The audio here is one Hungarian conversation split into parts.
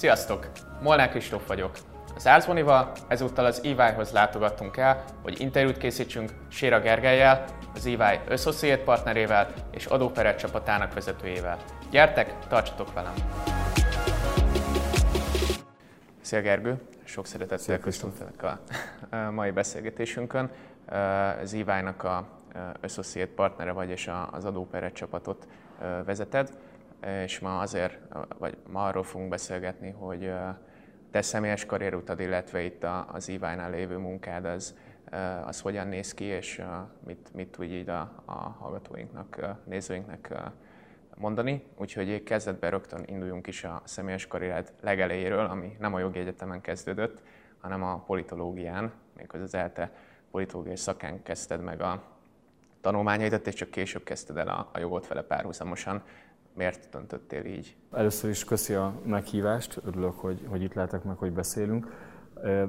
Sziasztok! Molnár Kristóf vagyok. Az Árzbonival ezúttal az EY-hoz látogattunk el, hogy interjút készítsünk Séra Gergelyel, az EY Associate partnerével és adóperet csapatának vezetőjével. Gyertek, tartsatok velem! Szia Gergő! Sok szeretettel köszöntelek a mai beszélgetésünkön. Az EY-nak a Associate partnere vagy, és az adóperet csapatot vezeted és ma azért, vagy ma arról fogunk beszélgetni, hogy te személyes karrierutad, illetve itt az EY-nál lévő munkád, az, az hogyan néz ki, és mit, mit tudj így a, a hallgatóinknak, nézőinknek mondani. Úgyhogy kezdetben rögtön induljunk is a személyes karriered legelejéről, ami nem a jogi egyetemen kezdődött, hanem a politológián, méghozzá az ELTE politológiai szakán kezdted meg a tanulmányaidat, és csak később kezdted el a, a jogot vele párhuzamosan. Miért döntöttél így? Először is köszi a meghívást, örülök, hogy, hogy itt lehetek meg, hogy beszélünk.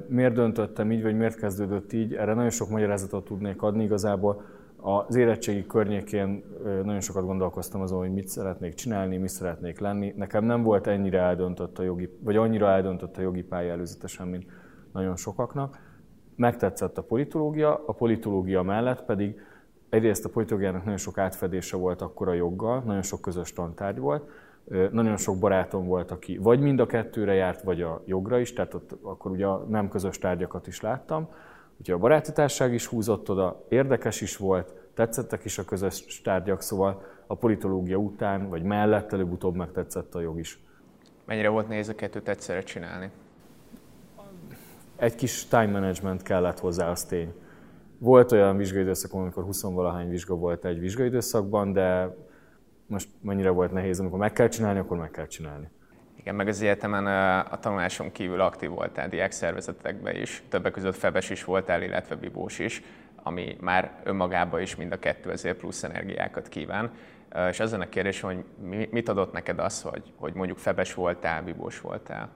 Miért döntöttem így, vagy miért kezdődött így? Erre nagyon sok magyarázatot tudnék adni. Igazából az érettségi környékén nagyon sokat gondolkoztam azon, hogy mit szeretnék csinálni, mit szeretnék lenni. Nekem nem volt ennyire eldöntött a jogi, vagy annyira eldöntött a jogi pálya előzetesen, mint nagyon sokaknak. Megtetszett a politológia, a politológia mellett pedig egyrészt a politológiának nagyon sok átfedése volt akkor a joggal, nagyon sok közös tantárgy volt, nagyon sok barátom volt, aki vagy mind a kettőre járt, vagy a jogra is, tehát ott akkor ugye a nem közös tárgyakat is láttam. Úgyhogy a baráti társaság is húzott oda, érdekes is volt, tetszettek is a közös tárgyak, szóval a politológia után, vagy mellett előbb-utóbb megtetszett a jog is. Mennyire volt nehéz a kettőt egyszerre csinálni? Egy kis time management kellett hozzá, az tény. Volt olyan vizsgaidőszak, amikor 20-valahány vizsga volt egy vizsgaidőszakban, de most mennyire volt nehéz, amikor meg kell csinálni, akkor meg kell csinálni. Igen, meg az egyetemen a tanuláson kívül aktív voltál diák szervezetekben is, többek között Febes is voltál, illetve Bibós is, ami már önmagában is mind a kettő ezért plusz energiákat kíván. És az a kérdés, hogy mit adott neked az, hogy, hogy mondjuk Febes voltál, Bibós voltál?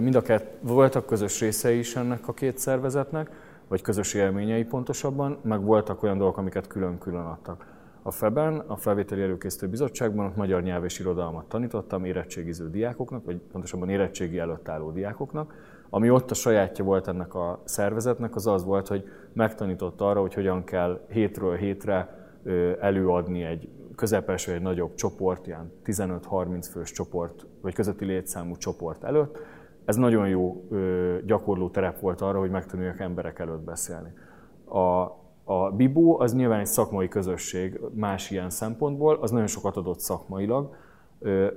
Mind a kett, voltak közös részei is ennek a két szervezetnek, vagy közös élményei pontosabban, meg voltak olyan dolgok, amiket külön-külön adtak. A FEBEN, a Felvételi Előkészítő Bizottságban ott magyar nyelv és irodalmat tanítottam érettségiző diákoknak, vagy pontosabban érettségi előtt álló diákoknak. Ami ott a sajátja volt ennek a szervezetnek, az az volt, hogy megtanított arra, hogy hogyan kell hétről hétre előadni egy közepes vagy egy nagyobb csoport, ilyen 15-30 fős csoport, vagy közötti létszámú csoport előtt, ez nagyon jó gyakorló terep volt arra, hogy megtanuljak emberek előtt beszélni. A, a Bibó az nyilván egy szakmai közösség más ilyen szempontból, az nagyon sokat adott szakmailag,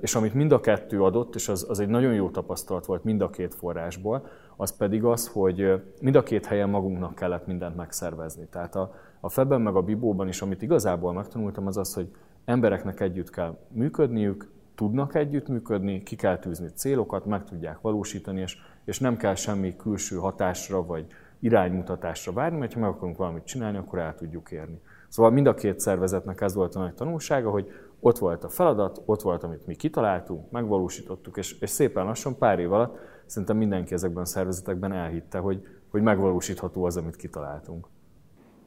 és amit mind a kettő adott, és az, az egy nagyon jó tapasztalat volt mind a két forrásból, az pedig az, hogy mind a két helyen magunknak kellett mindent megszervezni. Tehát a, a Febben meg a Bibóban is, amit igazából megtanultam, az az, hogy embereknek együtt kell működniük, tudnak együttműködni, ki kell tűzni célokat, meg tudják valósítani, és, és nem kell semmi külső hatásra vagy iránymutatásra várni, mert ha meg akarunk valamit csinálni, akkor el tudjuk érni. Szóval mind a két szervezetnek ez volt a nagy tanulsága, hogy ott volt a feladat, ott volt, amit mi kitaláltunk, megvalósítottuk, és, és szépen lassan pár év alatt szerintem mindenki ezekben a szervezetekben elhitte, hogy, hogy megvalósítható az, amit kitaláltunk.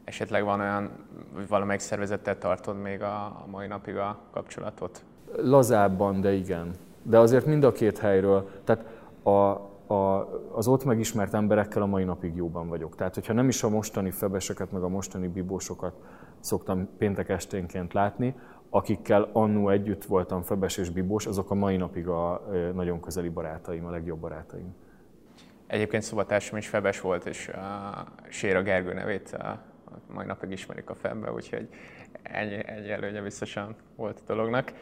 Esetleg van olyan, hogy valamelyik szervezettel tartod még a, a mai napig a kapcsolatot? Lazábban, de igen. De azért mind a két helyről, tehát a, a, az ott megismert emberekkel a mai napig jóban vagyok. Tehát, hogyha nem is a mostani febeseket, meg a mostani bibósokat szoktam péntek esténként látni, akikkel annó együtt voltam Febes és Bibós, azok a mai napig a nagyon közeli barátaim, a legjobb barátaim. Egyébként szobatársam is Febes volt, és a Séra Gergő nevét a mai napig ismerik a Febbe, úgyhogy egy, egy előnye biztosan volt a dolognak.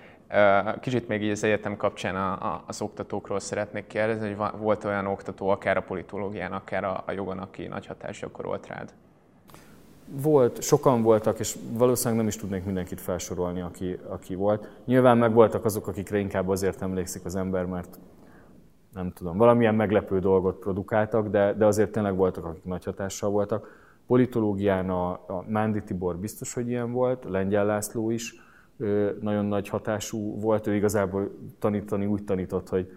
Kicsit még így az egyetem kapcsán a, az oktatókról szeretnék kérdezni, hogy volt olyan oktató, akár a politológián, akár a, a jogon, aki nagy hatást gyakorolt rád? Volt, sokan voltak, és valószínűleg nem is tudnék mindenkit felsorolni, aki, aki volt. Nyilván meg voltak azok, akikre inkább azért emlékszik az ember, mert nem tudom, valamilyen meglepő dolgot produkáltak, de, de azért tényleg voltak, akik nagy hatással voltak. Politológián a, a Mándi Tibor biztos, hogy ilyen volt, Lengyel László is, nagyon nagy hatású volt. Ő igazából tanítani úgy tanított, hogy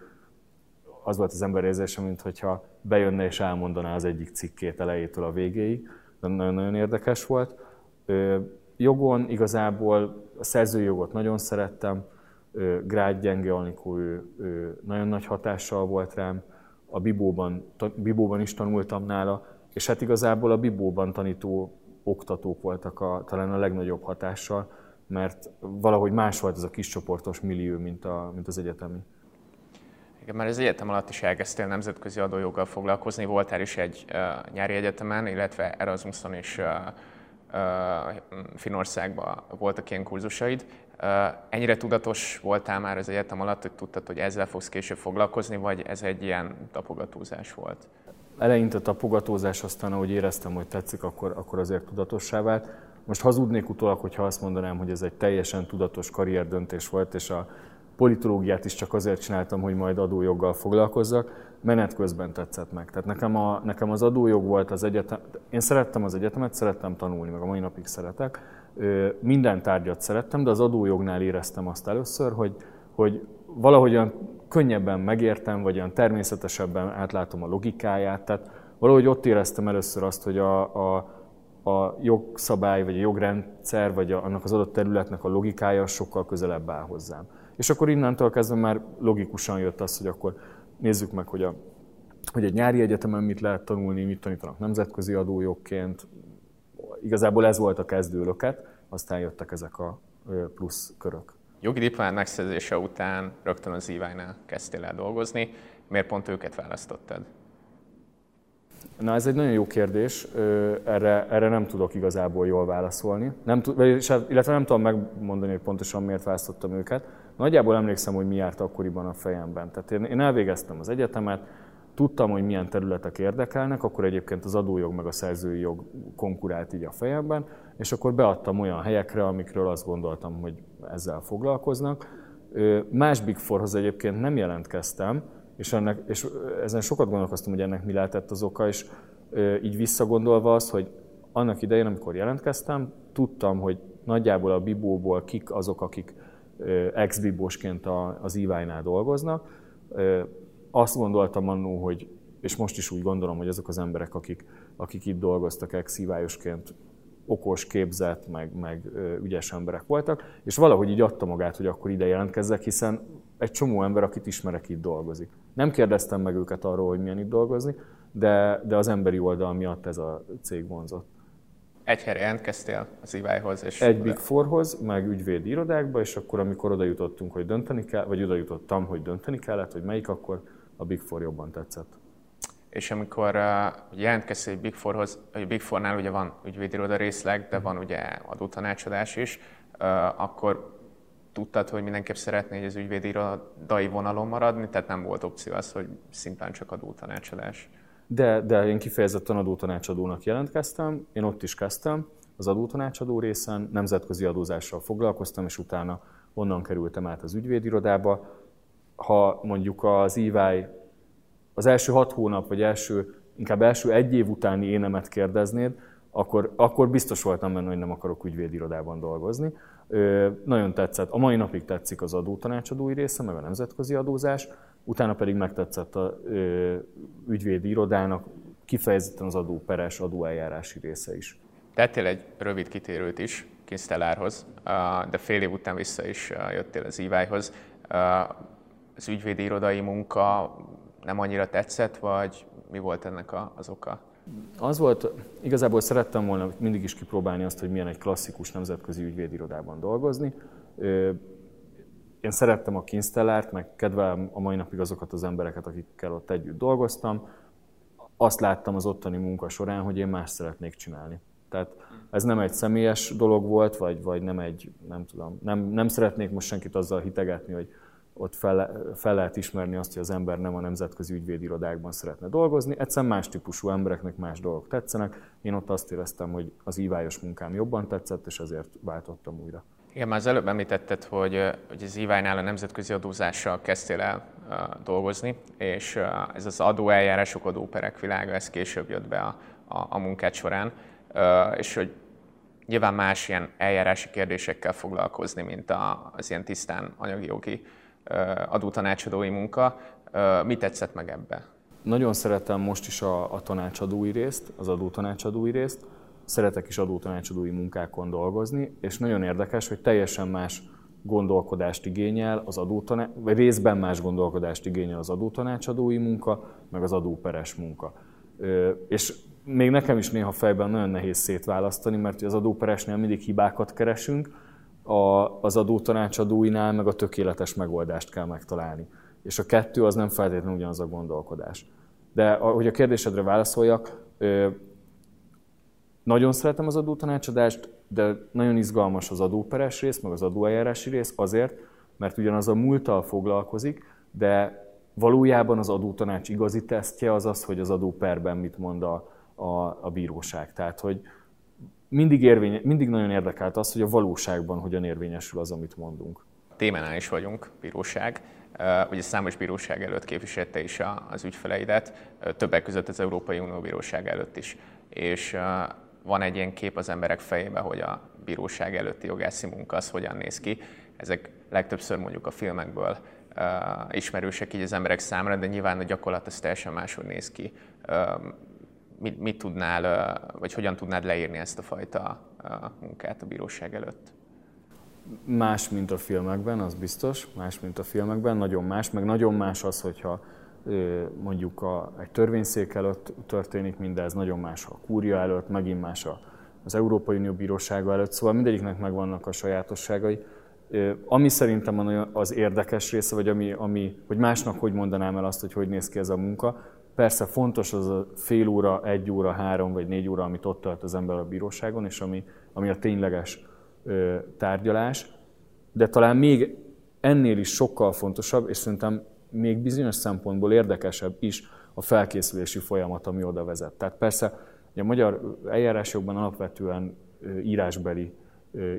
az volt az ember érzése, mintha bejönne és elmondaná az egyik cikkét elejétől a végéig. Nagyon-nagyon érdekes volt. Jogon igazából a szerzőjogot nagyon szerettem, Grád Gyenge Anikó, ő, ő nagyon nagy hatással volt rám, a Bibóban, Bibóban is tanultam nála, és hát igazából a Bibóban tanító oktatók voltak a, talán a legnagyobb hatással, mert valahogy más volt ez a kiscsoportos millió, mint, a, mint az egyetemi. Igen, már az egyetem alatt is elkezdtél nemzetközi adójoggal foglalkozni, voltál is egy uh, nyári egyetemen, illetve Erasmuson is uh, uh, Finországban voltak ilyen kurzusaid. Uh, ennyire tudatos voltál már az egyetem alatt, hogy tudtad, hogy ezzel fogsz később foglalkozni, vagy ez egy ilyen tapogatózás volt? Eleinte tapogatózás, aztán ahogy éreztem, hogy tetszik, akkor, akkor azért tudatossá vált. Most hazudnék utólag, hogyha azt mondanám, hogy ez egy teljesen tudatos karrierdöntés volt, és a politológiát is csak azért csináltam, hogy majd adójoggal foglalkozzak, menet közben tetszett meg. Tehát nekem, a, nekem az adójog volt az egyetem, én szerettem az egyetemet, szerettem tanulni, meg a mai napig szeretek. Minden tárgyat szerettem, de az adójognál éreztem azt először, hogy, hogy valahogyan könnyebben megértem, vagy olyan természetesebben átlátom a logikáját. Tehát valahogy ott éreztem először azt, hogy a, a a jogszabály, vagy a jogrendszer, vagy a, annak az adott területnek a logikája sokkal közelebb áll hozzám. És akkor innentől kezdve már logikusan jött az, hogy akkor nézzük meg, hogy, a, hogy egy nyári egyetemen mit lehet tanulni, mit tanítanak nemzetközi adójogként. Igazából ez volt a kezdőlöket, aztán jöttek ezek a plusz körök. Jogi diplomát megszerzése után rögtön az EY-nál kezdtél el dolgozni. Miért pont őket választottad? Na ez egy nagyon jó kérdés, erre, erre nem tudok igazából jól válaszolni. Nem tud, illetve nem tudom megmondani, hogy pontosan miért választottam őket. Nagyjából emlékszem, hogy mi járt akkoriban a fejemben. Tehát én, én elvégeztem az egyetemet, tudtam, hogy milyen területek érdekelnek, akkor egyébként az adójog meg a szerzői jog konkurált így a fejemben, és akkor beadtam olyan helyekre, amikről azt gondoltam, hogy ezzel foglalkoznak. Más Big Fourhoz egyébként nem jelentkeztem, és, ennek, és ezen sokat gondolkoztam, hogy ennek mi lehetett az oka, és így visszagondolva az, hogy annak idején, amikor jelentkeztem, tudtam, hogy nagyjából a Bibóból kik azok, akik ex-bibósként az EY-nál dolgoznak. Azt gondoltam annó, hogy, és most is úgy gondolom, hogy azok az emberek, akik, akik itt dolgoztak ex okos, képzett, meg, meg ügyes emberek voltak, és valahogy így adta magát, hogy akkor ide jelentkezzek, hiszen egy csomó ember, akit ismerek, itt dolgozik. Nem kérdeztem meg őket arról, hogy milyen itt dolgozni, de, de az emberi oldal miatt ez a cég vonzott. Egy helyre jelentkeztél az EY-hoz? És egy Big Fourhoz, meg ügyvédi irodákba, és akkor, amikor oda jutottunk, hogy dönteni kell, vagy oda jutottam, hogy dönteni kellett, hogy melyik, akkor a Big Four jobban tetszett. És amikor uh, jelentkeztél egy Big Fourhoz, a Big Fournál ugye van ügyvédi iroda részleg, de van ugye adótanácsadás is, uh, akkor tudtad, hogy mindenképp szeretné hogy az ügyvédi irodai vonalon maradni, tehát nem volt opció az, hogy szintén csak adótanácsadás. De, de én kifejezetten adótanácsadónak jelentkeztem, én ott is kezdtem, az adótanácsadó részen, nemzetközi adózással foglalkoztam, és utána onnan kerültem át az ügyvédirodába. Ha mondjuk az EY az első hat hónap, vagy első, inkább első egy év utáni énemet kérdeznéd, akkor, akkor biztos voltam benne, hogy nem akarok ügyvédirodában dolgozni. Ö, nagyon tetszett, a mai napig tetszik az adótanácsadói része, meg a nemzetközi adózás, utána pedig megtetszett a ö, ügyvédi irodának kifejezetten az adóperes, adóeljárási része is. Tettél egy rövid kitérőt is Kinstellárhoz, de fél év után vissza is jöttél az EY-hoz. Az ügyvédi irodai munka nem annyira tetszett, vagy mi volt ennek az oka? Az volt, igazából szerettem volna mindig is kipróbálni azt, hogy milyen egy klasszikus nemzetközi ügyvédirodában dolgozni. Én szerettem a Kinstellárt, meg kedvelem a mai napig azokat az embereket, akikkel ott együtt dolgoztam. Azt láttam az ottani munka során, hogy én más szeretnék csinálni. Tehát ez nem egy személyes dolog volt, vagy, vagy nem egy, nem tudom, nem, nem szeretnék most senkit azzal hitegetni, hogy ott fel, fel lehet ismerni azt, hogy az ember nem a nemzetközi ügyvédirodákban szeretne dolgozni. Egyszerűen más típusú embereknek más dolgok tetszenek. Én ott azt éreztem, hogy az ívályos munkám jobban tetszett, és ezért váltottam újra. Igen, már az előbb említetted, hogy, hogy az EY-nál a nemzetközi adózással kezdtél el uh, dolgozni, és uh, ez az adóeljárások, adóperek világa, ez később jött be a, a, a munkát során, uh, és hogy nyilván más ilyen eljárási kérdésekkel foglalkozni, mint a, az ilyen tisztán anyagi jogi adótanácsadói munka. Mi tetszett meg ebbe? Nagyon szeretem most is a, a tanácsadói részt, az adótanácsadói részt. Szeretek is adótanácsadói munkákon dolgozni, és nagyon érdekes, hogy teljesen más gondolkodást igényel az adótanács, vagy részben más gondolkodást igényel az adótanácsadói munka, meg az adóperes munka. És még nekem is néha fejben nagyon nehéz szétválasztani, mert az adóperesnél mindig hibákat keresünk, az adótanácsadóinál meg a tökéletes megoldást kell megtalálni. És a kettő az nem feltétlenül ugyanaz a gondolkodás. De hogy a kérdésedre válaszoljak, nagyon szeretem az adótanácsadást, de nagyon izgalmas az adóperes rész, meg az adóeljárási rész azért, mert ugyanaz a múlttal foglalkozik, de valójában az adótanács igazi tesztje az az, hogy az adóperben mit mond a, a, a bíróság. Tehát, hogy mindig, érvény, mindig nagyon érdekelt az, hogy a valóságban hogyan érvényesül az, amit mondunk. Témánál is vagyunk, bíróság. Ugye számos bíróság előtt képviselte is az ügyfeleidet, többek között az Európai Unió bíróság előtt is. És van egy ilyen kép az emberek fejében, hogy a bíróság előtti jogászi munka az hogyan néz ki. Ezek legtöbbször mondjuk a filmekből ismerősek így az emberek számára, de nyilván a gyakorlat az teljesen máshogy néz ki. Mit, mit tudnál, vagy hogyan tudnád leírni ezt a fajta munkát a bíróság előtt? Más, mint a filmekben, az biztos, más, mint a filmekben, nagyon más, meg nagyon más az, hogyha mondjuk a, egy törvényszék előtt történik mindez, nagyon más a kúria előtt, megint más a, az Európai Unió Bírósága előtt, szóval mindegyiknek megvannak a sajátosságai. Ami szerintem az érdekes része, vagy ami, ami, hogy másnak hogy mondanám el azt, hogy hogy néz ki ez a munka, persze fontos az a fél óra, egy óra, három vagy négy óra, amit ott tart az ember a bíróságon, és ami, ami a tényleges ö, tárgyalás, de talán még ennél is sokkal fontosabb, és szerintem még bizonyos szempontból érdekesebb is a felkészülési folyamat, ami oda vezet. Tehát persze a magyar eljárásokban alapvetően írásbeli,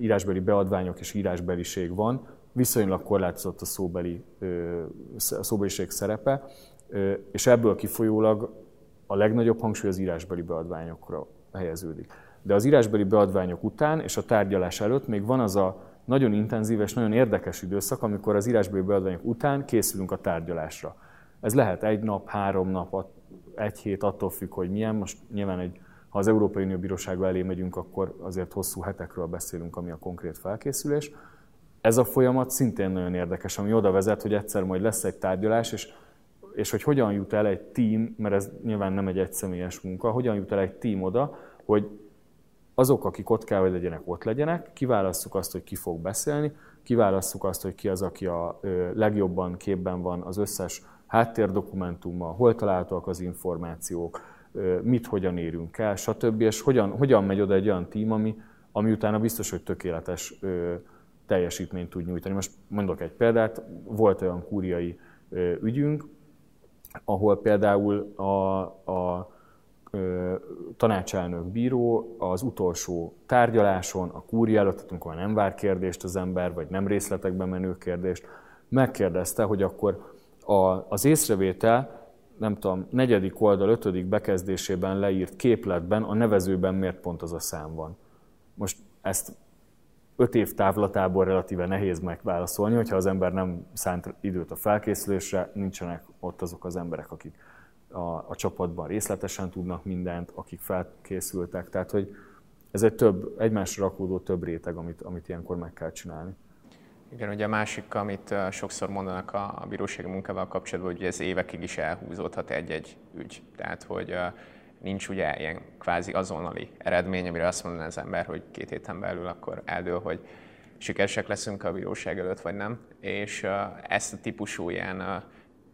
írásbeli beadványok és írásbeliség van, viszonylag korlátozott a szóbeli, szóbeliség szerepe, és ebből kifolyólag a legnagyobb hangsúly az írásbeli beadványokra helyeződik. De az írásbeli beadványok után és a tárgyalás előtt még van az a nagyon intenzív és nagyon érdekes időszak, amikor az írásbeli beadványok után készülünk a tárgyalásra. Ez lehet egy nap, három nap, egy hét, attól függ, hogy milyen. Most nyilván egy, ha az Európai Unió Bírósága elé megyünk, akkor azért hosszú hetekről beszélünk, ami a konkrét felkészülés. Ez a folyamat szintén nagyon érdekes, ami oda vezet, hogy egyszer majd lesz egy tárgyalás, és, és hogy hogyan jut el egy tím, mert ez nyilván nem egy egyszemélyes munka, hogyan jut el egy tím oda, hogy azok, akik ott kell, hogy legyenek, ott legyenek, kiválasszuk azt, hogy ki fog beszélni, kiválasszuk azt, hogy ki az, aki a legjobban képben van az összes háttérdokumentummal, hol találtak az információk, mit hogyan érünk el, stb. És hogyan, hogyan megy oda egy olyan tím, ami, ami utána biztos, hogy tökéletes teljesítményt tud nyújtani. Most mondok egy példát, volt olyan kúriai ügyünk, ahol például a, a tanácselnök bíró az utolsó tárgyaláson, a kúria előtt, amikor nem vár kérdést az ember, vagy nem részletekben menő kérdést, megkérdezte, hogy akkor a, az észrevétel, nem tudom, negyedik oldal, ötödik bekezdésében leírt képletben a nevezőben miért pont az a szám van. Most ezt öt év távlatából relatíve nehéz megválaszolni, hogyha az ember nem szánt időt a felkészülésre, nincsenek ott azok az emberek, akik a, a csapatban részletesen tudnak mindent, akik felkészültek. Tehát, hogy ez egy több, egymásra rakódó több réteg, amit, amit ilyenkor meg kell csinálni. Igen, ugye a másik, amit sokszor mondanak a, bírósági munkával kapcsolatban, hogy ez évekig is elhúzódhat egy-egy ügy. Tehát, hogy nincs ugye ilyen kvázi azonnali eredmény, amire azt mondaná az ember, hogy két héten belül akkor eldől, hogy sikeresek leszünk a bíróság előtt, vagy nem. És ezt a típusú ilyen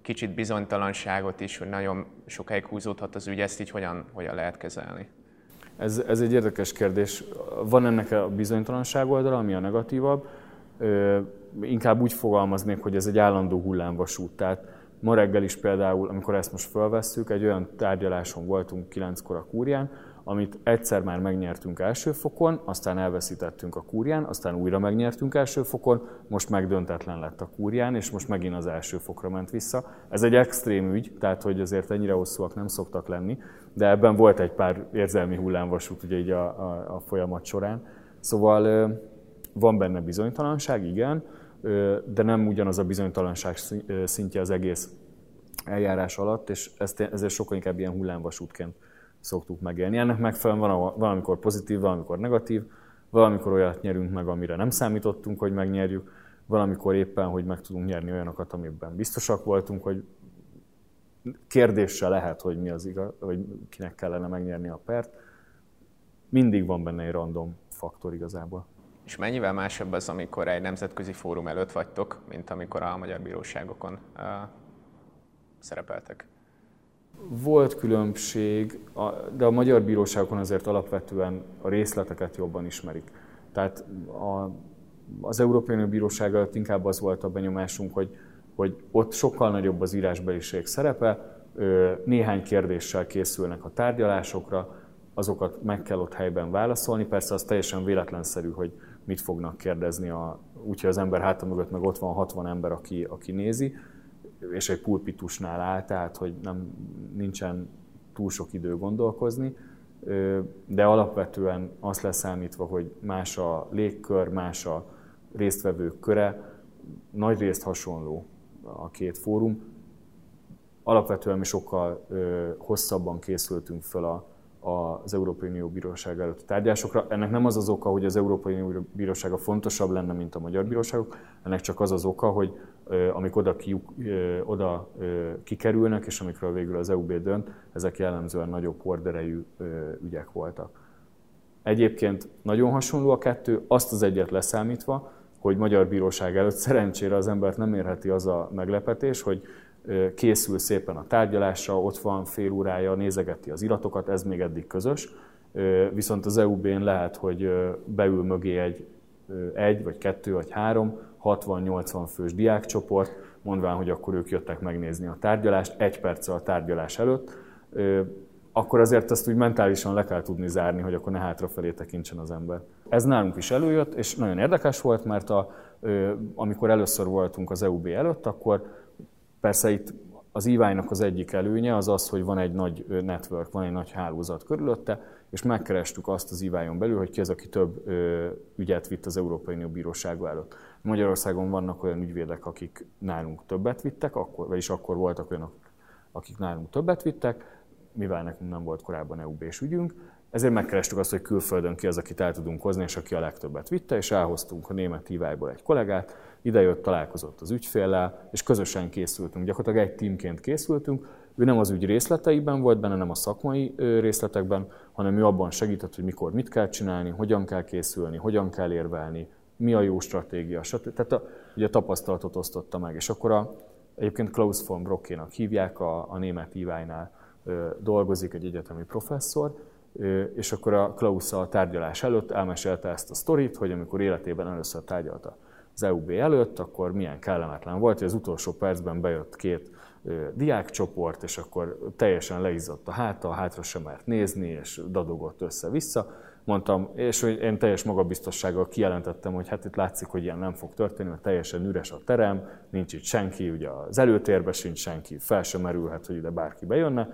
kicsit bizonytalanságot is, hogy nagyon sokáig húzódhat az ügy, ezt így hogyan, hogyan lehet kezelni? Ez, ez egy érdekes kérdés. Van ennek a bizonytalanság oldala, ami a negatívabb. Ö, inkább úgy fogalmaznék, hogy ez egy állandó hullámvasút. Tehát ma reggel is például, amikor ezt most felvesszük, egy olyan tárgyaláson voltunk kilenckor a kúrián, amit egyszer már megnyertünk első fokon, aztán elveszítettünk a kúrián, aztán újra megnyertünk első fokon, most megdöntetlen lett a kúrián, és most megint az első fokra ment vissza. Ez egy extrém ügy, tehát hogy azért ennyire hosszúak nem szoktak lenni, de ebben volt egy pár érzelmi hullámvasút ugye így a, a, a folyamat során. Szóval van benne bizonytalanság, igen, de nem ugyanaz a bizonytalanság szintje az egész eljárás alatt, és ezt, ezért sokkal inkább ilyen hullámvasútként szoktuk megélni. Ennek megfelelően van valamikor pozitív, valamikor negatív, valamikor olyat nyerünk meg, amire nem számítottunk, hogy megnyerjük, valamikor éppen, hogy meg tudunk nyerni olyanokat, amiben biztosak voltunk, hogy kérdéssel lehet, hogy mi az igaz, hogy kinek kellene megnyerni a pert. Mindig van benne egy random faktor igazából. És mennyivel másabb az, amikor egy nemzetközi fórum előtt vagytok, mint amikor a magyar bíróságokon uh, szerepeltek? Volt különbség, de a magyar bíróságokon azért alapvetően a részleteket jobban ismerik. Tehát a, az Európai Unió Bíróság előtt inkább az volt a benyomásunk, hogy, hogy ott sokkal nagyobb az írásbeliség szerepe, néhány kérdéssel készülnek a tárgyalásokra, azokat meg kell ott helyben válaszolni. Persze az teljesen véletlenszerű, hogy mit fognak kérdezni, a, úgyhogy az ember háta mögött meg ott van 60 ember, aki, aki nézi, és egy pulpitusnál áll, tehát hogy nem, nincsen túl sok idő gondolkozni, de alapvetően azt leszámítva, hogy más a légkör, más a résztvevők köre, nagy részt hasonló a két fórum. Alapvetően mi sokkal hosszabban készültünk föl a, az Európai Unió Bíróság előtt tárgyásokra. Ennek nem az az oka, hogy az Európai Unió Bírósága fontosabb lenne, mint a magyar bíróságok, ennek csak az az oka, hogy amik oda, ki, oda kikerülnek, és amikről végül az EUB dönt, ezek jellemzően nagyobb horderejű ügyek voltak. Egyébként nagyon hasonló a kettő, azt az egyet leszámítva, hogy magyar bíróság előtt szerencsére az embert nem érheti az a meglepetés, hogy készül szépen a tárgyalásra, ott van fél órája, nézegeti az iratokat, ez még eddig közös. Viszont az EUB-n lehet, hogy beül mögé egy, egy vagy kettő vagy három, 60-80 fős diákcsoport, mondván, hogy akkor ők jöttek megnézni a tárgyalást, egy perccel a tárgyalás előtt, akkor azért ezt úgy mentálisan le kell tudni zárni, hogy akkor ne hátrafelé tekintsen az ember. Ez nálunk is előjött, és nagyon érdekes volt, mert a, amikor először voltunk az EUB előtt, akkor Persze itt az EY-nak az egyik előnye az az, hogy van egy nagy network, van egy nagy hálózat körülötte, és megkerestük azt az EY-on belül, hogy ki az, aki több ügyet vitt az Európai Unió Bírósága előtt. Magyarországon vannak olyan ügyvédek, akik nálunk többet vittek, akkor, vagyis akkor voltak olyanok, akik nálunk többet vittek, mivel nekünk nem volt korábban EU-s ügyünk, ezért megkerestük azt, hogy külföldön ki az, akit el tudunk hozni, és aki a legtöbbet vitte, és elhoztunk a német hívályból egy kollégát, idejött, találkozott az ügyféllel, és közösen készültünk. Gyakorlatilag egy teamként készültünk. Ő nem az ügy részleteiben volt benne, nem a szakmai részletekben, hanem ő abban segített, hogy mikor mit kell csinálni, hogyan kell készülni, hogyan kell érvelni, mi a jó stratégia, stb. Tehát a, ugye a tapasztalatot osztotta meg. És akkor a, egyébként Klaus von Brockénak hívják, a, a német iványnál dolgozik egy egyetemi professzor, és akkor a Klaus a tárgyalás előtt elmesélte ezt a sztorit, hogy amikor életében először tárgyalta az EUB előtt, akkor milyen kellemetlen volt, hogy az utolsó percben bejött két diákcsoport, és akkor teljesen leizzott a háta, a hátra sem mert nézni, és dadogott össze-vissza. Mondtam, és hogy én teljes magabiztossággal kijelentettem, hogy hát itt látszik, hogy ilyen nem fog történni, mert teljesen üres a terem, nincs itt senki, ugye az előtérben sincs senki, fel sem merülhet, hogy ide bárki bejönne.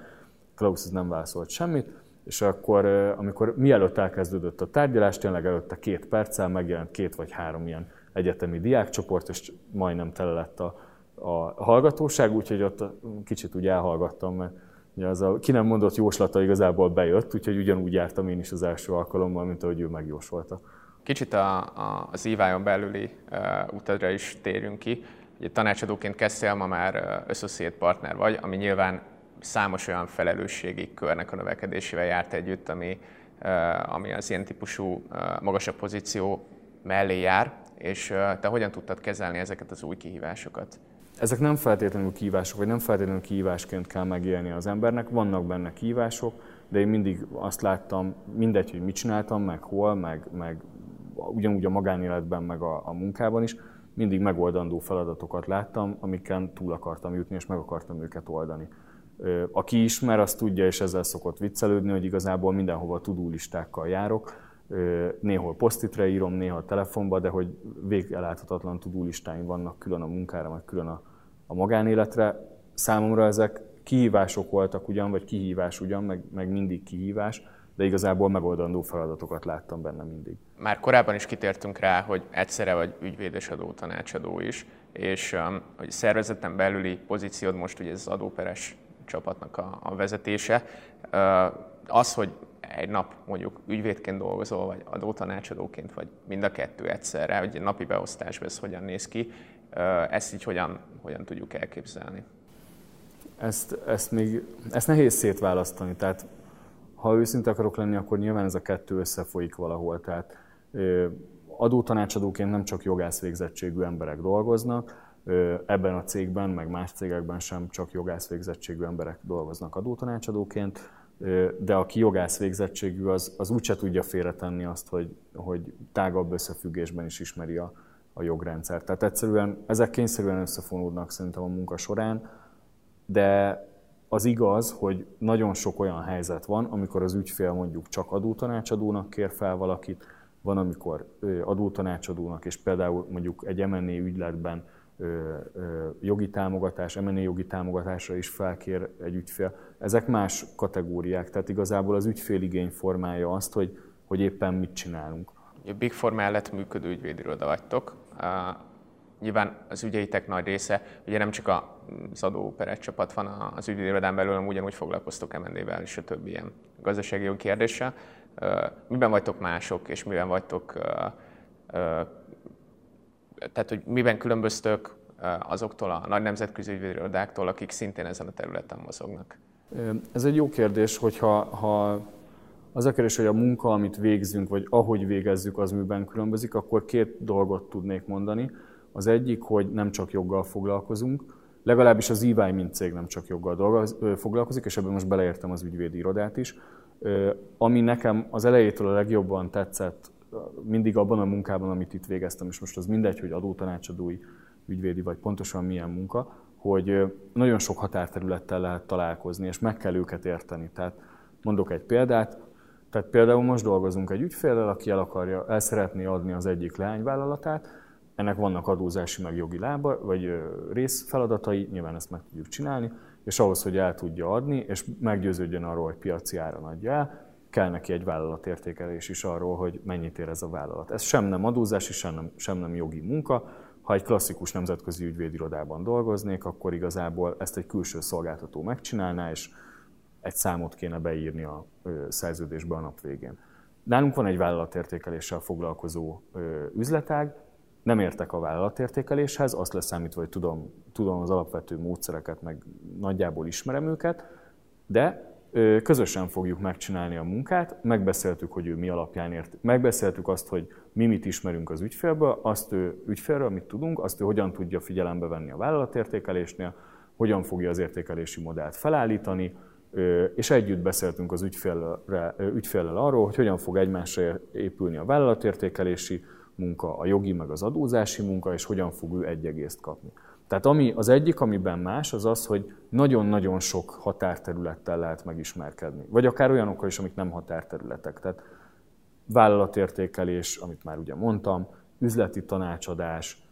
Klaus nem válaszolt semmit, és akkor, amikor mielőtt elkezdődött a tárgyalás, tényleg előtte két perccel megjelent két vagy három ilyen egyetemi diákcsoport, és majdnem tele lett a, a hallgatóság, úgyhogy ott kicsit úgy elhallgattam, mert ugye az a ki nem mondott jóslata igazából bejött, úgyhogy ugyanúgy jártam én is az első alkalommal, mint ahogy ő megjósolta. Kicsit a, a, az EY-on belüli uh, utadra is térjünk ki. Ugye tanácsadóként kezdtél, ma már associate partner vagy, ami nyilván számos olyan felelősségi körnek a növekedésével járt együtt, ami, uh, ami az ilyen típusú uh, magasabb pozíció mellé jár és te hogyan tudtad kezelni ezeket az új kihívásokat? Ezek nem feltétlenül kihívások, vagy nem feltétlenül kihívásként kell megélni az embernek, vannak benne kihívások, de én mindig azt láttam, mindegy, hogy mit csináltam, meg hol, meg, meg ugyanúgy a magánéletben, meg a, a munkában is, mindig megoldandó feladatokat láttam, amiken túl akartam jutni, és meg akartam őket oldani. Aki ismer, azt tudja, és ezzel szokott viccelődni, hogy igazából mindenhova tudulistákkal járok, néhol posztitre írom, néha telefonba, de hogy végeláthatatlan tudulistáim vannak külön a munkára, meg külön a, a magánéletre. Számomra ezek kihívások voltak ugyan, vagy kihívás ugyan, meg, meg mindig kihívás, de igazából megoldandó feladatokat láttam benne mindig. Már korábban is kitértünk rá, hogy egyszerre vagy ügyvédes adó, tanácsadó is, és um, hogy szervezeten belüli pozíciód most ugye ez az adóperes csapatnak a, a vezetése. Uh, az, hogy egy nap mondjuk ügyvédként dolgozol, vagy adótanácsadóként, vagy mind a kettő egyszerre, hogy egy napi beosztásban ez hogyan néz ki, ezt így hogyan, hogyan tudjuk elképzelni? Ezt, ezt még ezt nehéz szétválasztani. Tehát ha őszinte akarok lenni, akkor nyilván ez a kettő összefolyik valahol. Tehát adótanácsadóként nem csak jogász végzettségű emberek dolgoznak, ebben a cégben, meg más cégekben sem csak jogász végzettségű emberek dolgoznak adótanácsadóként, de aki jogász végzettségű, az, az úgyse tudja félretenni azt, hogy, hogy tágabb összefüggésben is ismeri a, a jogrendszert. Tehát egyszerűen ezek kényszerűen összefonódnak szerintem a munka során, de az igaz, hogy nagyon sok olyan helyzet van, amikor az ügyfél mondjuk csak adótanácsadónak kér fel valakit, van, amikor adótanácsadónak, és például mondjuk egy M&A ügyletben jogi támogatás, M&A jogi támogatásra is felkér egy ügyfél. Ezek más kategóriák, tehát igazából az ügyféligény formája azt, hogy, hogy éppen mit csinálunk. A Big Four mellett működő ügyvédiroda vagytok. Nyilván az ügyeitek nagy része, ugye nem csak az adóperett csapat van az ügyvédirodán belül, hanem ugyanúgy foglalkoztok M&A-vel és a többi ilyen gazdasági jogi kérdéssel. Miben vagytok mások, és miben vagytok, tehát hogy miben különböztök azoktól a nagy nemzetközi ügyvédirodáktól, akik szintén ezen a területen mozognak? Ez egy jó kérdés, hogyha ha az a kérdés, hogy a munka, amit végzünk, vagy ahogy végezzük, az miben különbözik, akkor két dolgot tudnék mondani. Az egyik, hogy nem csak joggal foglalkozunk, legalábbis az EY mint cég nem csak joggal foglalkozik, és ebben most beleértem az ügyvédi irodát is. Ami nekem az elejétől a legjobban tetszett, mindig abban a munkában, amit itt végeztem, és most az mindegy, hogy adótanácsadói, ügyvédi, vagy pontosan milyen munka, hogy nagyon sok határterülettel lehet találkozni, és meg kell őket érteni. Tehát mondok egy példát, tehát például most dolgozunk egy ügyféllel, aki el, akarja, el szeretné adni az egyik leányvállalatát, ennek vannak adózási meg jogi lába, vagy részfeladatai, nyilván ezt meg tudjuk csinálni, és ahhoz, hogy el tudja adni, és meggyőződjön arról, hogy piaci áron adja el, kell neki egy vállalatértékelés is arról, hogy mennyit ér ez a vállalat. Ez sem nem adózási, sem nem, sem nem jogi munka. Ha egy klasszikus nemzetközi ügyvédirodában dolgoznék, akkor igazából ezt egy külső szolgáltató megcsinálná, és egy számot kéne beírni a szerződésbe a nap végén. Nálunk van egy vállalatértékeléssel foglalkozó üzletág, nem értek a vállalatértékeléshez, azt leszámítva, hogy tudom, tudom az alapvető módszereket, meg nagyjából ismerem őket, de közösen fogjuk megcsinálni a munkát, megbeszéltük, hogy ő mi alapján ért, megbeszéltük azt, hogy mi mit ismerünk az ügyfélből, azt ő ügyfélről mit tudunk, azt ő hogyan tudja figyelembe venni a vállalatértékelésnél, hogyan fogja az értékelési modellt felállítani, és együtt beszéltünk az ügyféllel, ügyféllel arról, hogy hogyan fog egymásra épülni a vállalatértékelési munka, a jogi meg az adózási munka, és hogyan fog ő egy egészt kapni. Tehát ami az egyik, amiben más, az az, hogy nagyon-nagyon sok határterülettel lehet megismerkedni. Vagy akár olyanokkal is, amik nem határterületek. Tehát vállalatértékelés, amit már ugye mondtam, üzleti tanácsadás,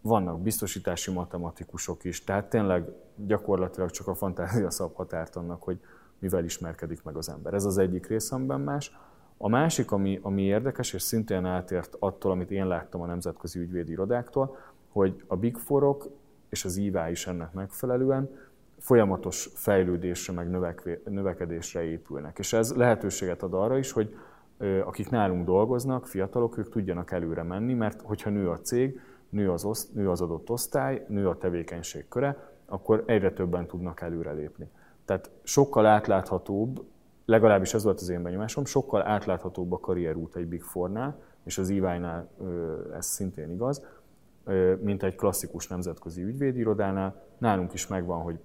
vannak biztosítási matematikusok is, tehát tényleg gyakorlatilag csak a fantázia szab határt annak, hogy mivel ismerkedik meg az ember. Ez az egyik részemben más. A másik, ami, ami érdekes, és szintén átért attól, amit én láttam a nemzetközi ügyvédi irodáktól, hogy a Big Four-ok és az IVA is ennek megfelelően folyamatos fejlődésre, meg növekedésre épülnek. És ez lehetőséget ad arra is, hogy akik nálunk dolgoznak, fiatalok, ők tudjanak előre menni, mert hogyha nő a cég, nő az, oszt, nő az adott osztály, nő a tevékenység köre, akkor egyre többen tudnak előrelépni. Tehát sokkal átláthatóbb, legalábbis ez volt az én benyomásom, sokkal átláthatóbb a karrierút egy Big Four-nál, és az EY-nál ez szintén igaz, mint egy klasszikus nemzetközi ügyvédirodánál. Nálunk is megvan, hogy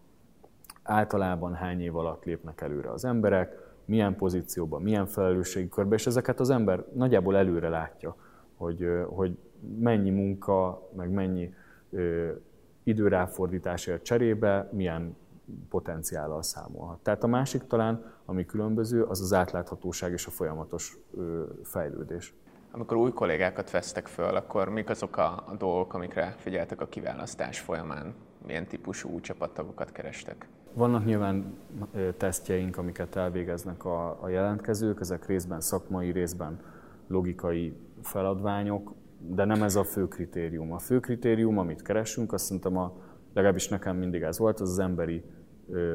általában hány év alatt lépnek előre az emberek, milyen pozícióban, milyen felelősségi körbe, és ezeket az ember nagyjából előre látja, hogy, hogy mennyi munka, meg mennyi időráfordításért cserébe milyen potenciállal számolhat. Tehát a másik talán, ami különböző, az az átláthatóság és a folyamatos fejlődés. Amikor új kollégákat vesztek föl, akkor mik azok a, dolgok, amikre figyeltek a kiválasztás folyamán? Milyen típusú új csapattagokat kerestek? Vannak nyilván tesztjeink, amiket elvégeznek a, a jelentkezők, ezek részben szakmai, részben logikai feladványok, de nem ez a fő kritérium. A fő kritérium, amit keresünk, azt szerintem a, legalábbis nekem mindig ez volt, az az emberi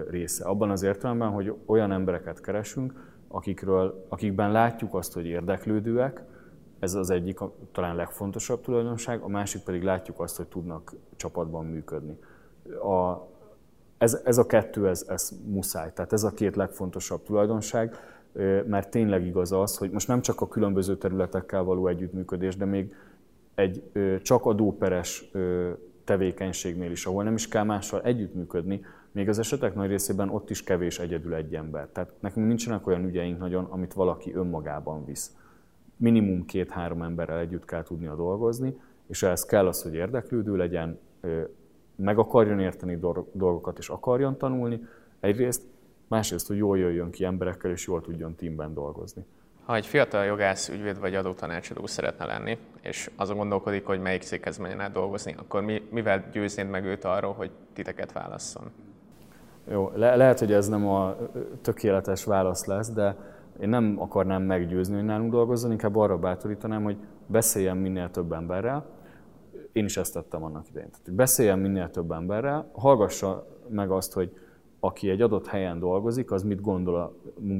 része. Abban az értelemben, hogy olyan embereket keresünk, akikről, akikben látjuk azt, hogy érdeklődőek, ez az egyik talán legfontosabb tulajdonság, a másik pedig látjuk azt, hogy tudnak csapatban működni. A, ez, ez a kettő, ez, ez muszáj. Tehát ez a két legfontosabb tulajdonság, mert tényleg igaz az, hogy most nem csak a különböző területekkel való együttműködés, de még egy csak adóperes tevékenységnél is, ahol nem is kell mással együttműködni, még az esetek nagy részében ott is kevés egyedül egy ember. Tehát nekünk nincsenek olyan ügyeink nagyon, amit valaki önmagában visz. Minimum két-három emberrel együtt kell tudnia dolgozni, és ehhez kell az, hogy érdeklődő legyen, meg akarjon érteni dolgokat, és akarjon tanulni egyrészt, másrészt, hogy jól jöjjön ki emberekkel, és jól tudjon teamben dolgozni. Ha egy fiatal jogász, ügyvéd vagy adótanácsadó szeretne lenni, és azon gondolkodik, hogy melyik céghez menjen át dolgozni, akkor mi, mivel győznéd meg őt arról, hogy titeket válasszon? Jó, le- lehet, hogy ez nem a tökéletes válasz lesz, de én nem akarnám meggyőzni, hogy nálunk dolgozzon, inkább arra bátorítanám, hogy beszéljen minél több emberrel. Én is ezt tettem annak idején. Tehát, beszéljen minél több emberrel, hallgassa meg azt, hogy aki egy adott helyen dolgozik, az mit gondol a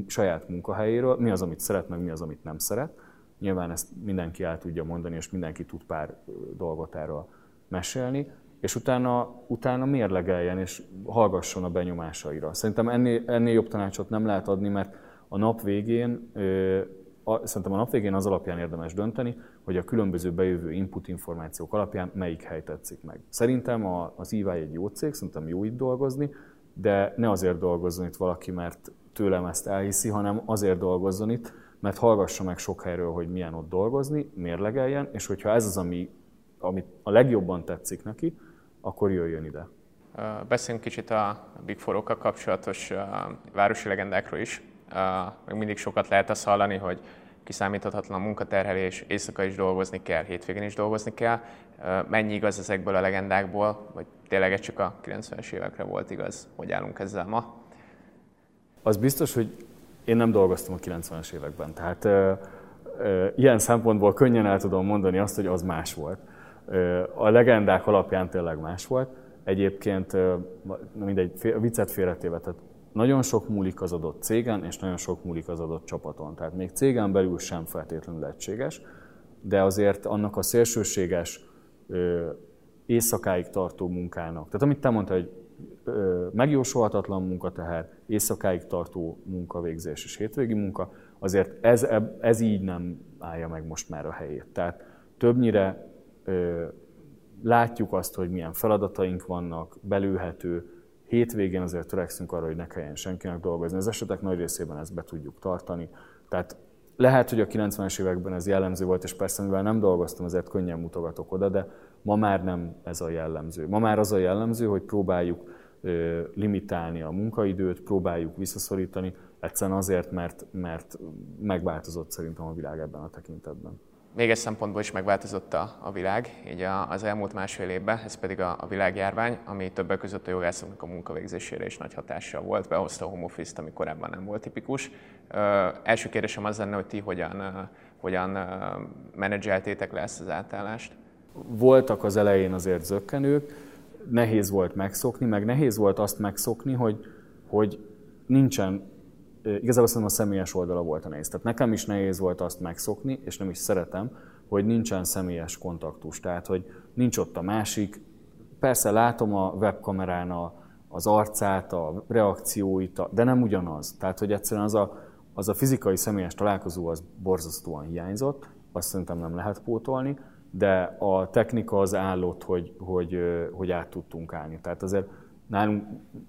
saját munkahelyéről, mi az, amit szeret, meg mi az, amit nem szeret. Nyilván ezt mindenki el tudja mondani, és mindenki tud pár dolgot erről mesélni, és utána, utána mérlegeljen, és hallgasson a benyomásaira. Szerintem ennél, ennél jobb tanácsot nem lehet adni, mert a nap végén, a, szerintem a nap végén az alapján érdemes dönteni, hogy a különböző bejövő input információk alapján melyik hely tetszik meg. Szerintem az EY egy jó cég, szerintem jó itt dolgozni, de ne azért dolgozzon itt valaki, mert tőlem ezt elhiszi, hanem azért dolgozzon itt, mert hallgassa meg sok helyről, hogy milyen ott dolgozni, mérlegeljen, és hogyha ez az, ami, ami a legjobban tetszik neki, akkor jöjjön ide. Beszéljünk kicsit a Big four kapcsolatos városi legendákról is. Még mindig sokat lehet azt hallani, hogy kiszámíthatatlan a munkaterhelés, éjszaka is dolgozni kell, hétvégén is dolgozni kell. Mennyi igaz ezekből a legendákból, vagy tényleg csak a 90-es évekre volt igaz? Hogy állunk ezzel ma? Az biztos, hogy én nem dolgoztam a 90-es években, tehát ö, ö, ilyen szempontból könnyen el tudom mondani azt, hogy az más volt. Ö, a legendák alapján tényleg más volt. Egyébként, mindegy, viccet félretéve, tehát nagyon sok múlik az adott cégen, és nagyon sok múlik az adott csapaton. Tehát még cégen belül sem feltétlenül egységes, de azért annak a szélsőséges éjszakáig tartó munkának. Tehát amit te mondtad, hogy megjósolhatatlan munkateher, éjszakáig tartó munkavégzés és hétvégi munka, azért ez, ez így nem állja meg most már a helyét. Tehát többnyire ö, látjuk azt, hogy milyen feladataink vannak, belőhető, hétvégén azért törekszünk arra, hogy ne kelljen senkinek dolgozni. Az esetek nagy részében ezt be tudjuk tartani. Tehát lehet, hogy a 90-es években ez jellemző volt, és persze, mivel nem dolgoztam, ezért könnyen mutogatok oda, de ma már nem ez a jellemző. Ma már az a jellemző, hogy próbáljuk limitálni a munkaidőt, próbáljuk visszaszorítani, egyszerűen azért, mert, mert megváltozott szerintem a világ ebben a tekintetben még egy szempontból is megváltozott a, a világ, így a, az elmúlt másfél évben, ez pedig a, a világjárvány, ami többek között a jogászoknak a munkavégzésére is nagy hatással volt, behozta a home office ami korábban nem volt tipikus. Ö, első kérdésem az lenne, hogy ti hogyan, hogyan menedzseltétek le ezt az átállást? Voltak az elején azért zökkenők, nehéz volt megszokni, meg nehéz volt azt megszokni, hogy, hogy nincsen igazából szerintem a személyes oldala volt a nehéz. Tehát nekem is nehéz volt azt megszokni, és nem is szeretem, hogy nincsen személyes kontaktus. Tehát, hogy nincs ott a másik. Persze látom a webkamerán a, az arcát, a reakcióit, de nem ugyanaz. Tehát, hogy egyszerűen az a, az a fizikai személyes találkozó az borzasztóan hiányzott, azt szerintem nem lehet pótolni, de a technika az állott, hogy, hogy, hogy át tudtunk állni. Tehát azért Nálunk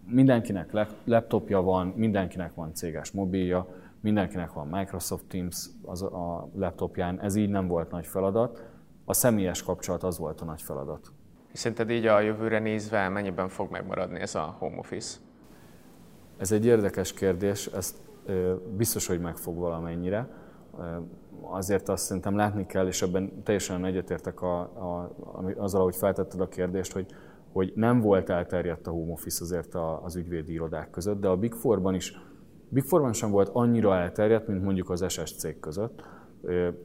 mindenkinek laptopja van, mindenkinek van céges mobilja, mindenkinek van Microsoft Teams az a laptopján, ez így nem volt nagy feladat. A személyes kapcsolat az volt a nagy feladat. Szerinted így a jövőre nézve mennyiben fog megmaradni ez a home office? Ez egy érdekes kérdés, ezt biztos, hogy meg fog valamennyire. Azért azt szerintem látni kell, és ebben teljesen egyetértek a, a, azzal, ahogy feltetted a kérdést, hogy hogy nem volt elterjedt a home office azért az ügyvédi irodák között, de a Big Four-ban is, Big Four-ban sem volt annyira elterjedt, mint mondjuk az SS cég között.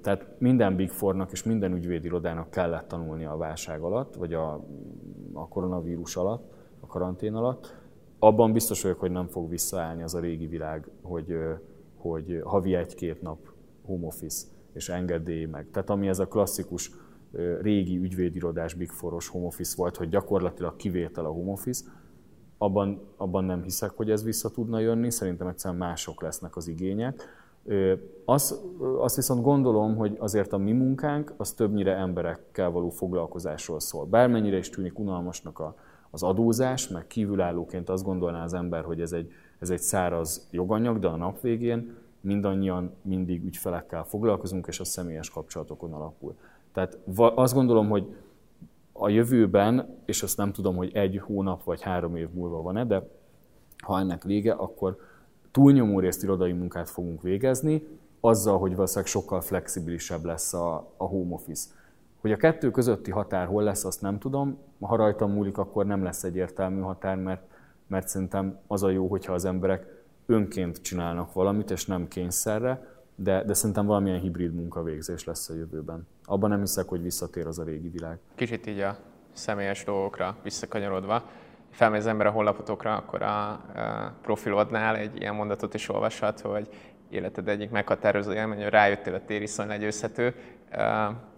Tehát minden Big Four-nak és minden ügyvédi irodának kellett tanulni a válság alatt, vagy a, a koronavírus alatt, a karantén alatt. Abban biztos vagyok, hogy nem fog visszaállni az a régi világ, hogy, hogy havi egy-két nap home office és engedély meg. Tehát ami ez a klasszikus régi ügyvédirodás Big Foros home office volt, hogy gyakorlatilag kivétel a home office, abban, abban nem hiszek, hogy ez vissza tudna jönni, szerintem egyszerűen mások lesznek az igények. Azt, azt viszont gondolom, hogy azért a mi munkánk az többnyire emberekkel való foglalkozásról szól. Bármennyire is tűnik unalmasnak a, az adózás, meg kívülállóként azt gondolná az ember, hogy ez egy, ez egy száraz joganyag, de a nap végén mindannyian mindig ügyfelekkel foglalkozunk, és a személyes kapcsolatokon alapul. Tehát azt gondolom, hogy a jövőben, és azt nem tudom, hogy egy hónap vagy három év múlva van-e, de ha ennek vége, akkor túlnyomó részt irodai munkát fogunk végezni, azzal, hogy valószínűleg sokkal flexibilisebb lesz a, a home office. Hogy a kettő közötti határ hol lesz, azt nem tudom. Ha rajtam múlik, akkor nem lesz egyértelmű határ, mert, mert szerintem az a jó, hogyha az emberek önként csinálnak valamit, és nem kényszerre, de, de szerintem valamilyen hibrid munkavégzés lesz a jövőben. Abban nem hiszek, hogy visszatér az a régi világ. Kicsit így a személyes dolgokra visszakanyarodva, felmegy az ember a honlapotokra, akkor a, profilodnál egy ilyen mondatot is olvashat, hogy életed egyik meghatározó élmény, hogy rájöttél a tériszony legyőzhető.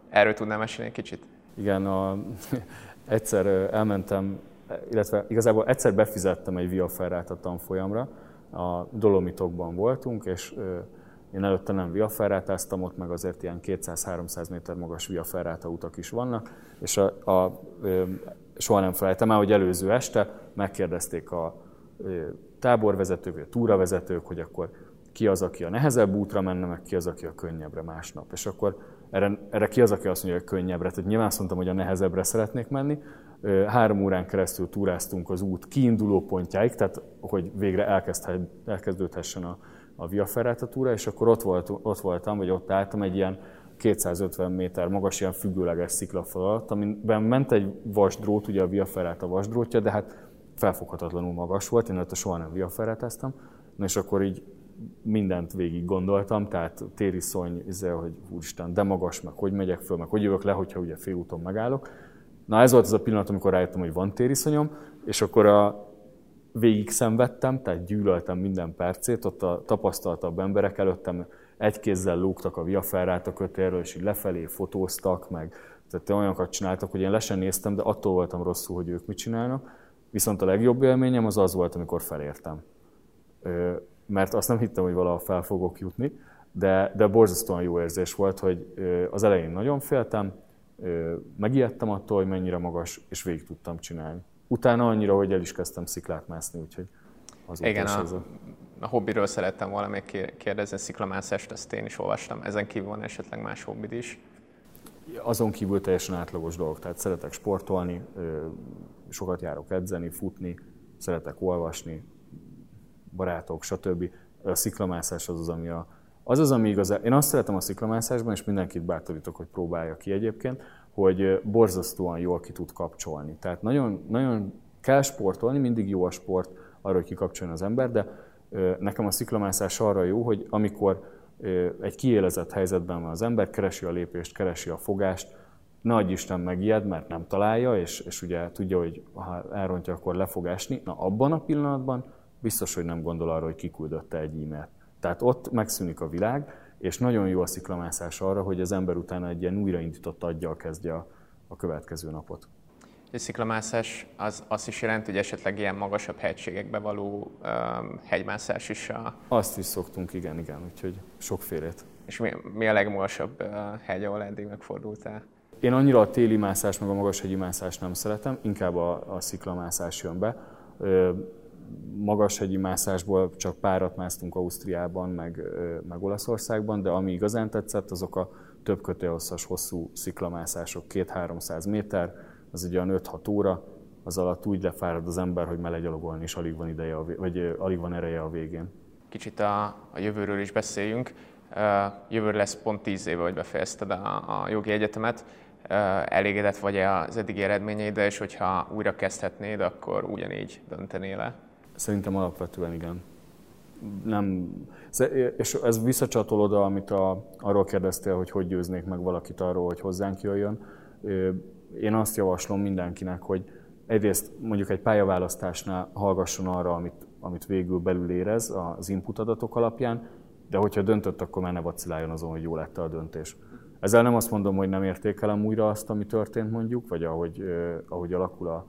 Erről tudnám mesélni egy kicsit? Igen, a, egyszer elmentem, illetve igazából egyszer befizettem egy Via Ferrát a tanfolyamra, a Dolomitokban voltunk, és én előtte nem Via Ferrátáztam, ott meg azért ilyen 200-300 méter magas Via Ferrata utak is vannak, és a, a soha nem felejtem el, hogy előző este megkérdezték a táborvezetők, vagy a túravezetők, hogy akkor ki az, aki a nehezebb útra menne, meg ki az, aki a könnyebbre másnap. És akkor erre, erre ki az, aki azt mondja, hogy a könnyebbre. Tehát nyilván azt mondtam, hogy a nehezebbre szeretnék menni. Három órán keresztül túráztunk az út kiinduló pontjáig, tehát hogy végre elkezdődhessen a, a Via Ferrata túra, és akkor ott, volt, ott voltam, vagy ott álltam egy ilyen 250 méter magas, ilyen függőleges sziklafal alatt, amiben ment egy vasdrót, ugye a Via Ferrata vasdrótja, de hát felfoghatatlanul magas volt, én ott soha nem Via Ferratáztam. Na és akkor így mindent végig gondoltam, tehát tériszony, izé, hogy úristen, de magas, meg hogy megyek föl, meg hogy jövök le, hogyha ugye félúton megállok. Na ez volt az a pillanat, amikor rájöttem, hogy van tériszonyom, és akkor a, végig szenvedtem, tehát gyűlöltem minden percét, ott a tapasztaltabb emberek előttem egy kézzel lógtak a viaferrát a kötélről, és így lefelé fotóztak, meg tehát olyanokat csináltak, hogy én le néztem, de attól voltam rosszul, hogy ők mit csinálnak. Viszont a legjobb élményem az az volt, amikor felértem. Mert azt nem hittem, hogy valaha fel fogok jutni, de, de borzasztóan jó érzés volt, hogy az elején nagyon féltem, megijedtem attól, hogy mennyire magas, és végig tudtam csinálni. Utána annyira, hogy el is kezdtem sziklát mászni, úgyhogy az Igen, a, a... a hobbiről szerettem volna még kérdezni, sziklamászást, ezt én is olvastam. Ezen kívül van esetleg más hobbid is? Azon kívül teljesen átlagos dolgok. Tehát szeretek sportolni, sokat járok edzeni, futni, szeretek olvasni, barátok, stb. A sziklamászás az az, ami a, az az, ami igazán... Én azt szeretem a sziklamászásban, és mindenkit bátorítok, hogy próbálja ki egyébként, hogy borzasztóan jól ki tud kapcsolni. Tehát nagyon, nagyon kell sportolni, mindig jó a sport arra, hogy kikapcsoljon az ember, de nekem a sziklamászás arra jó, hogy amikor egy kiélezett helyzetben van az ember, keresi a lépést, keresi a fogást, nagy Isten megijed, mert nem találja, és, és ugye tudja, hogy ha elrontja, akkor le fog esni. Na abban a pillanatban biztos, hogy nem gondol arra, hogy kiküldötte egy e-mailt. Tehát ott megszűnik a világ, és nagyon jó a sziklamászás arra, hogy az ember utána egy ilyen újraindított aggyal kezdje a, a következő napot. A sziklamászás az azt is jelenti, hogy esetleg ilyen magasabb hegységekbe való um, hegymászás is a... Azt is szoktunk, igen, igen, úgyhogy sokfélét. És mi, mi a legmagasabb uh, hegy, ahol eddig megfordultál? Én annyira a téli mászás, meg a magas hegyi mászás nem szeretem, inkább a, a sziklamászás jön be magas hegyi mászásból csak párat másztunk Ausztriában, meg, meg Olaszországban, de ami igazán tetszett, azok a több kötélhosszas hosszú sziklamászások, 2-300 méter, az ugye 5-6 óra, az alatt úgy lefárad az ember, hogy melegyalogolni is alig van ideje, vagy alig van ereje a végén. Kicsit a, a jövőről is beszéljünk. Jövőre lesz pont 10 éve, hogy befejezted a, a jogi egyetemet. Elégedett vagy-e az eddigi eredményeiddel, és hogyha újra kezdhetnéd, akkor ugyanígy döntenél le? Szerintem alapvetően igen. Nem, és ez visszacsatol oda, amit a, arról kérdeztél, hogy hogy győznék meg valakit arról, hogy hozzánk jöjjön. Én azt javaslom mindenkinek, hogy egyrészt mondjuk egy pályaválasztásnál hallgasson arra, amit, amit végül belül érez az input adatok alapján, de hogyha döntött, akkor már ne vaciláljon azon, hogy jó lett a döntés. Ezzel nem azt mondom, hogy nem értékelem újra azt, ami történt mondjuk, vagy ahogy, ahogy alakul a,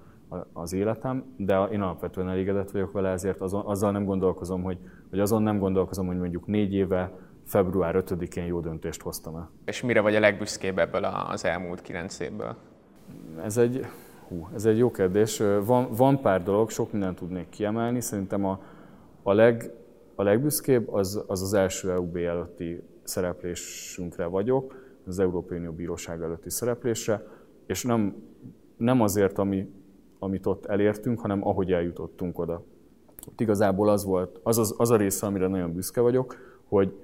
az életem, de én alapvetően elégedett vagyok vele, ezért azon, azzal nem gondolkozom, hogy, hogy azon nem gondolkozom, hogy mondjuk négy éve február 5-én jó döntést hoztam el. És mire vagy a legbüszkébb ebből az elmúlt kilenc évből? Ez egy, hú, ez egy jó kérdés. Van, van pár dolog, sok mindent tudnék kiemelni. Szerintem a, a, leg, a legbüszkébb az, az az első EUB előtti szereplésünkre vagyok, az Európai Unió Bíróság előtti szereplésre, és nem, nem azért, ami, amit ott elértünk, hanem ahogy eljutottunk oda. Ott igazából az volt, az, az, az a része, amire nagyon büszke vagyok, hogy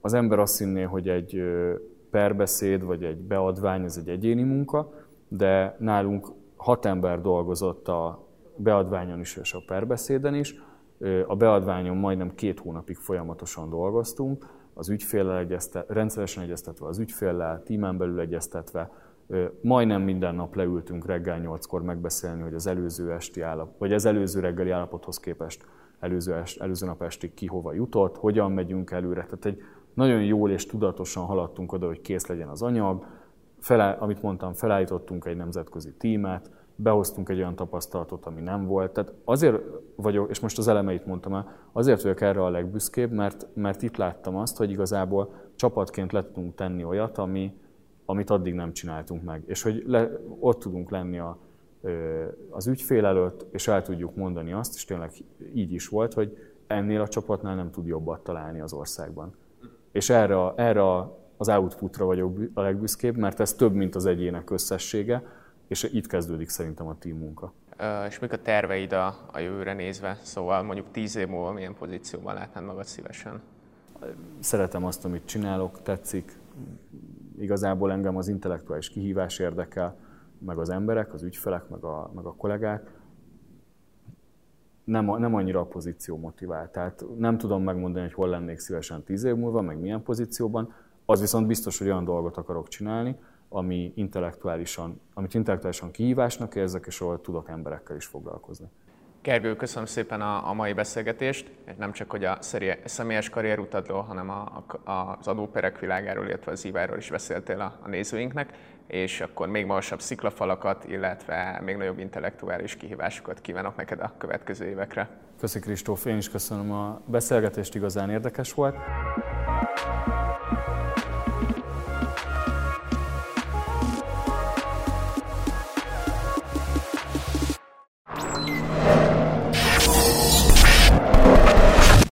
az ember azt hinné, hogy egy perbeszéd vagy egy beadvány, ez egy egyéni munka, de nálunk hat ember dolgozott a beadványon is és a perbeszéden is. A beadványon majdnem két hónapig folyamatosan dolgoztunk, az ügyféllel egyeztet, rendszeresen egyeztetve az ügyféllel, tímen belül egyeztetve, majdnem minden nap leültünk reggel 8-kor megbeszélni, hogy az előző esti állapot, vagy az előző reggeli állapothoz képest előző, est, előző nap estig ki hova jutott, hogyan megyünk előre. Tehát egy nagyon jól és tudatosan haladtunk oda, hogy kész legyen az anyag, Felá, amit mondtam, felállítottunk egy nemzetközi tímet, behoztunk egy olyan tapasztalatot, ami nem volt. Tehát azért vagyok, és most az elemeit mondtam el, azért vagyok erre a legbüszkébb, mert, mert itt láttam azt, hogy igazából csapatként le tudunk tenni olyat, ami, amit addig nem csináltunk meg. És hogy le, ott tudunk lenni a, az ügyfél előtt, és el tudjuk mondani azt, és tényleg így is volt, hogy ennél a csapatnál nem tud jobbat találni az országban. És erre, erre az outputra vagyok a legbüszkébb, mert ez több, mint az egyének összessége, és itt kezdődik szerintem a team munka. És mik a terveid a, a jövőre nézve? Szóval mondjuk tíz év múlva milyen pozícióban látnád magad szívesen? Szeretem azt, amit csinálok, tetszik. Igazából engem az intellektuális kihívás érdekel, meg az emberek, az ügyfelek, meg a, meg a kollégák. Nem, nem annyira a pozíció motivál. Tehát nem tudom megmondani, hogy hol lennék szívesen tíz év múlva, meg milyen pozícióban. Az viszont biztos, hogy olyan dolgot akarok csinálni, ami intellektuálisan, amit intellektuálisan kihívásnak érzek, és ahol tudok emberekkel is foglalkozni. Gergő, köszönöm szépen a, a mai beszélgetést, nem csak hogy a személyes karrierutadról, hanem a, a, az adóperek világáról, illetve az íváról is beszéltél a, a nézőinknek, és akkor még magasabb sziklafalakat, illetve még nagyobb intellektuális kihívásokat kívánok neked a következő évekre. Köszönöm Kristóf, én is köszönöm a beszélgetést, igazán érdekes volt.